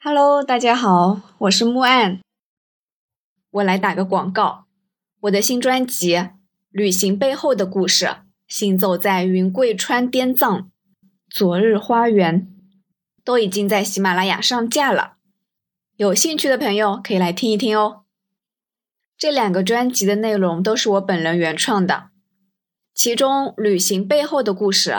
Hello，大家好，我是木岸。我来打个广告，我的新专辑《旅行背后的故事》，行走在云贵川滇藏，昨日花园，都已经在喜马拉雅上架了。有兴趣的朋友可以来听一听哦。这两个专辑的内容都是我本人原创的，其中《旅行背后的故事》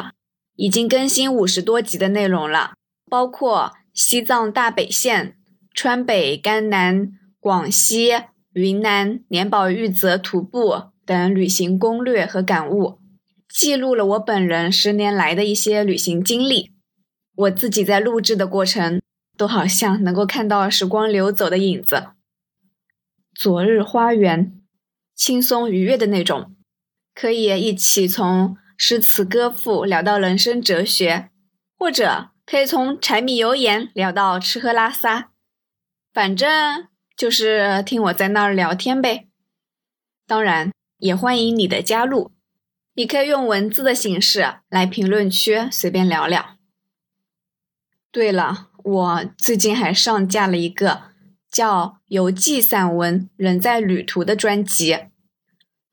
已经更新五十多集的内容了，包括。西藏大北线、川北、甘南、广西、云南、年宝玉泽徒步等旅行攻略和感悟，记录了我本人十年来的一些旅行经历。我自己在录制的过程，都好像能够看到时光流走的影子。昨日花园，轻松愉悦的那种，可以一起从诗词歌赋聊到人生哲学，或者。可以从柴米油盐聊到吃喝拉撒，反正就是听我在那儿聊天呗。当然，也欢迎你的加入，你可以用文字的形式来评论区随便聊聊。对了，我最近还上架了一个叫《游记散文人在旅途》的专辑，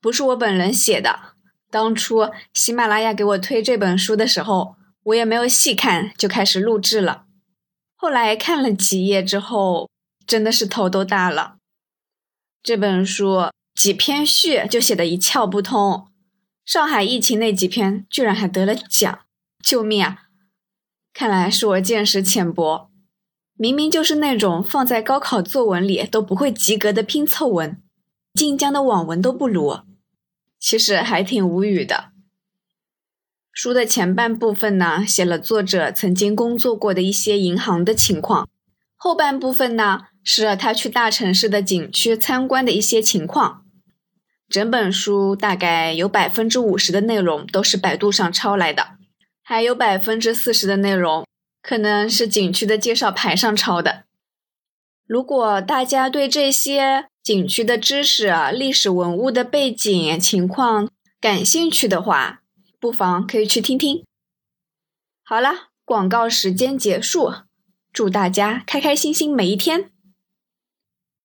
不是我本人写的。当初喜马拉雅给我推这本书的时候。我也没有细看，就开始录制了。后来看了几页之后，真的是头都大了。这本书几篇序就写的一窍不通，上海疫情那几篇居然还得了奖，救命啊！看来是我见识浅薄，明明就是那种放在高考作文里都不会及格的拼凑文，晋江的网文都不如，其实还挺无语的。书的前半部分呢，写了作者曾经工作过的一些银行的情况；后半部分呢，是他去大城市的景区参观的一些情况。整本书大概有百分之五十的内容都是百度上抄来的，还有百分之四十的内容可能是景区的介绍牌上抄的。如果大家对这些景区的知识、历史文物的背景情况感兴趣的话，不妨可以去听听。好了，广告时间结束，祝大家开开心心每一天。